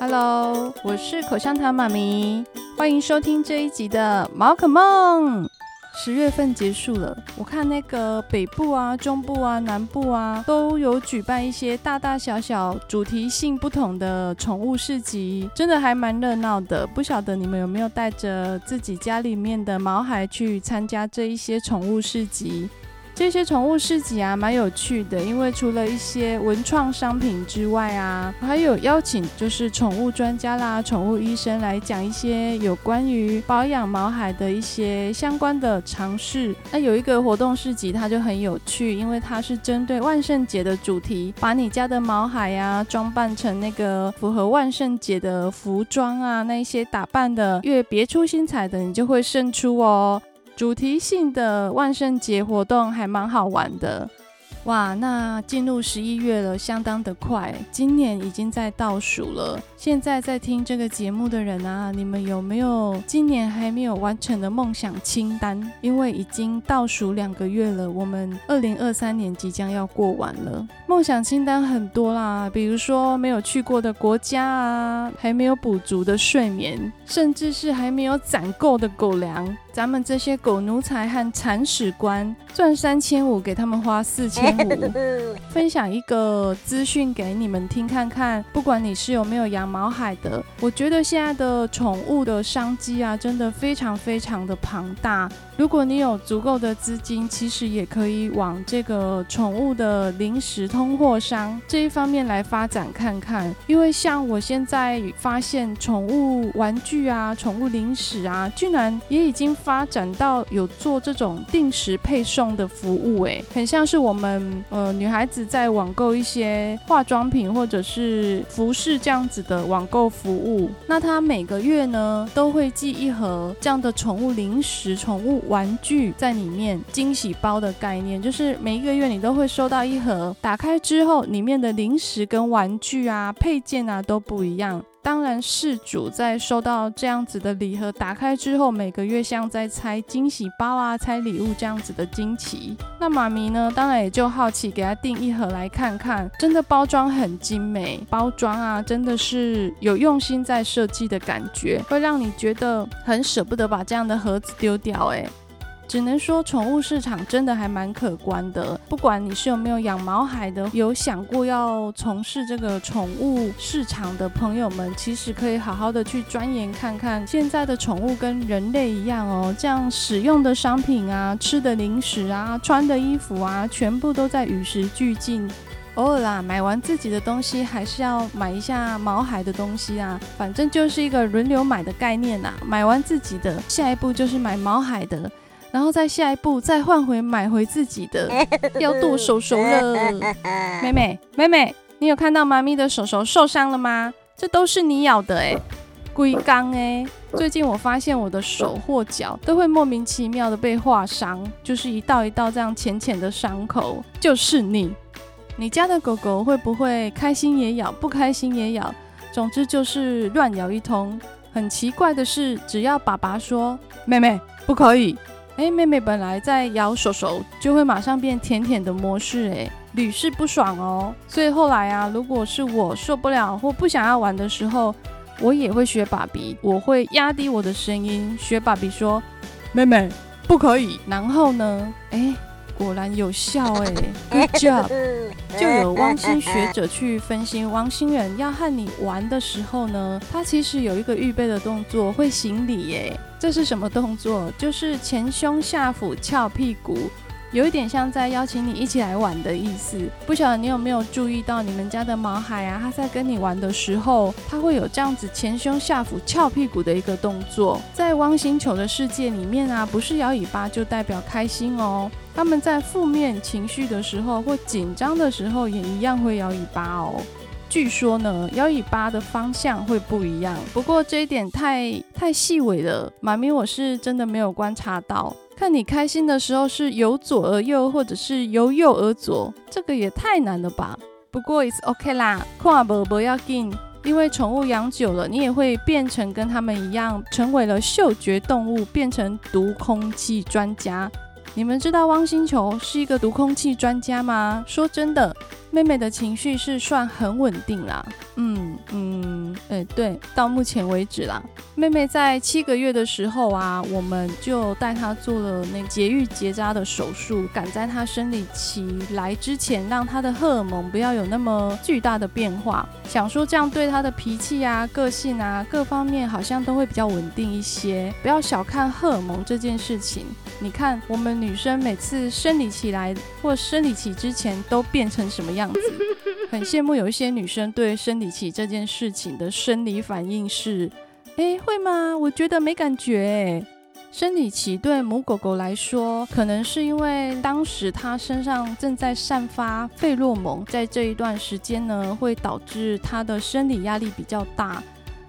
Hello，我是口香糖妈咪，欢迎收听这一集的宝可梦。十月份结束了，我看那个北部啊、中部啊、南部啊，都有举办一些大大小小、主题性不同的宠物市集，真的还蛮热闹的。不晓得你们有没有带着自己家里面的毛孩去参加这一些宠物市集？这些宠物市集啊，蛮有趣的，因为除了一些文创商品之外啊，还有邀请就是宠物专家啦、宠物医生来讲一些有关于保养毛孩的一些相关的常识。那有一个活动市集，它就很有趣，因为它是针对万圣节的主题，把你家的毛孩呀装扮成那个符合万圣节的服装啊，那一些打扮的越别出心裁的，你就会胜出哦。主题性的万圣节活动还蛮好玩的。哇，那进入十一月了，相当的快，今年已经在倒数了。现在在听这个节目的人啊，你们有没有今年还没有完成的梦想清单？因为已经倒数两个月了，我们二零二三年即将要过完了。梦想清单很多啦，比如说没有去过的国家啊，还没有补足的睡眠，甚至是还没有攒够的狗粮。咱们这些狗奴才和铲屎官赚三千五，给他们花四千五。分享一个资讯给你们听看看，不管你是有没有养毛海的，我觉得现在的宠物的商机啊，真的非常非常的庞大。如果你有足够的资金，其实也可以往这个宠物的零食通货商这一方面来发展看看。因为像我现在发现，宠物玩具啊、宠物零食啊，居然也已经发展到有做这种定时配送的服务，诶，很像是我们呃女孩子在网购一些化妆品或者是服饰这样子的网购服务。那它每个月呢都会寄一盒这样的宠物零食、宠物。玩具在里面，惊喜包的概念就是每一个月你都会收到一盒，打开之后里面的零食跟玩具啊、配件啊都不一样。当然，事主在收到这样子的礼盒打开之后，每个月像在拆惊喜包啊、拆礼物这样子的惊奇。那妈咪呢，当然也就好奇，给他订一盒来看看。真的包装很精美，包装啊，真的是有用心在设计的感觉，会让你觉得很舍不得把这样的盒子丢掉，欸。哎。只能说宠物市场真的还蛮可观的，不管你是有没有养毛孩的，有想过要从事这个宠物市场的朋友们，其实可以好好的去钻研看看。现在的宠物跟人类一样哦，这样使用的商品啊、吃的零食啊、穿的衣服啊，全部都在与时俱进。偶尔啦，买完自己的东西，还是要买一下毛孩的东西啊，反正就是一个轮流买的概念呐。买完自己的，下一步就是买毛孩的。然后再下一步，再换回买回自己的，要剁手手了。妹妹，妹妹，你有看到妈咪的手手受伤了吗？这都是你咬的哎、欸，龟缸哎。最近我发现我的手或脚都会莫名其妙的被划伤，就是一道一道这样浅浅的伤口。就是你，你家的狗狗会不会开心也咬，不开心也咬？总之就是乱咬一通。很奇怪的是，只要爸爸说妹妹不可以。哎，妹妹本来在咬手手，就会马上变甜甜的模式，哎，屡试不爽哦。所以后来啊，如果是我受不了或不想要玩的时候，我也会学爸比，我会压低我的声音，学爸比说：“妹妹不可以。”然后呢，哎。果然有效哎，Good job！就有汪星学者去分析，汪星人要和你玩的时候呢，他其实有一个预备的动作，会行礼耶。这是什么动作？就是前胸下腹翘屁股。有一点像在邀请你一起来玩的意思，不晓得你有没有注意到，你们家的毛孩啊，他在跟你玩的时候，他会有这样子前胸下腹翘屁股的一个动作。在汪星球的世界里面啊，不是摇尾巴就代表开心哦，他们在负面情绪的时候或紧张的时候也一样会摇尾巴哦。据说呢，摇尾巴的方向会不一样，不过这一点太太细微了，妈咪我是真的没有观察到。看你开心的时候是由左而右，或者是由右而左，这个也太难了吧？不过 it's OK 啦，看无不要紧，因为宠物养久了，你也会变成跟他们一样，成为了嗅觉动物，变成毒空气专家。你们知道汪星球是一个毒空气专家吗？说真的，妹妹的情绪是算很稳定啦，嗯嗯，哎、对，到目前为止啦，妹妹在七个月的时候啊，我们就带她做了那节育结扎的手术，赶在她生理期来之前，让她的荷尔蒙不要有那么巨大的变化，想说这样对她的脾气啊、个性啊各方面好像都会比较稳定一些。不要小看荷尔蒙这件事情，你看我们女生每次生理期来或生理期之前都变成什么？样子很羡慕，有一些女生对生理期这件事情的生理反应是：哎，会吗？我觉得没感觉。生理期对母狗狗来说，可能是因为当时它身上正在散发费洛蒙，在这一段时间呢，会导致它的生理压力比较大。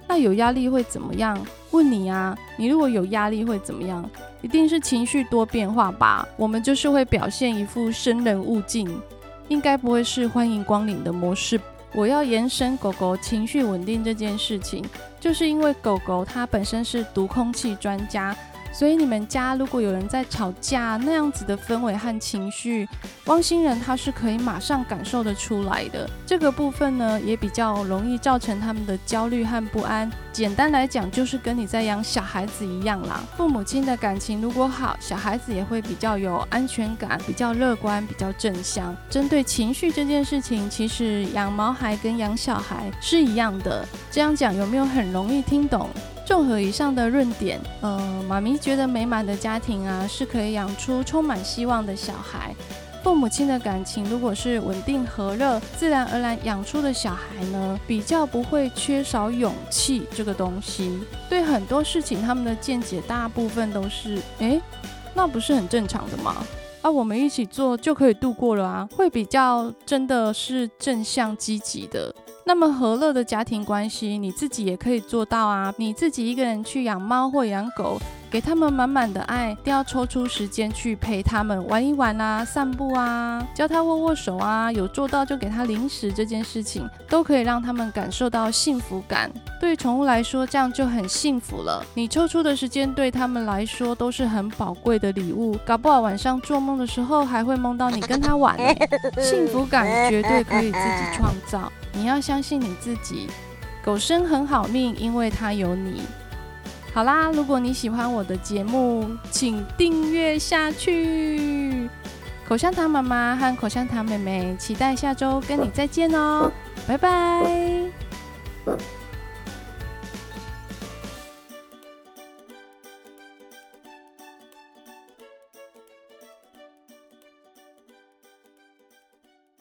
那有压力会怎么样？问你啊，你如果有压力会怎么样？一定是情绪多变化吧？我们就是会表现一副生人勿近。应该不会是欢迎光临的模式。我要延伸狗狗情绪稳定这件事情，就是因为狗狗它本身是读空气专家。所以你们家如果有人在吵架，那样子的氛围和情绪，汪星人他是可以马上感受得出来的。这个部分呢，也比较容易造成他们的焦虑和不安。简单来讲，就是跟你在养小孩子一样啦。父母亲的感情如果好，小孩子也会比较有安全感，比较乐观，比较正向。针对情绪这件事情，其实养毛孩跟养小孩是一样的。这样讲有没有很容易听懂？综合以上的论点，呃，妈咪觉得美满的家庭啊，是可以养出充满希望的小孩。父母亲的感情如果是稳定和乐，自然而然养出的小孩呢，比较不会缺少勇气这个东西。对很多事情，他们的见解大部分都是，诶，那不是很正常的吗？啊，我们一起做就可以度过了啊，会比较真的是正向积极的。那么和乐的家庭关系，你自己也可以做到啊！你自己一个人去养猫或养狗。给他们满满的爱，一定要抽出时间去陪他们玩一玩啊，散步啊，教他握握手啊，有做到就给他零食，这件事情都可以让他们感受到幸福感。对宠物来说，这样就很幸福了。你抽出的时间对他们来说都是很宝贵的礼物，搞不好晚上做梦的时候还会梦到你跟他玩欸。幸福感绝对可以自己创造，你要相信你自己。狗生很好命，因为它有你。好啦，如果你喜欢我的节目，请订阅下去。口香糖妈妈和口香糖妹妹，期待下周跟你再见哦，拜拜。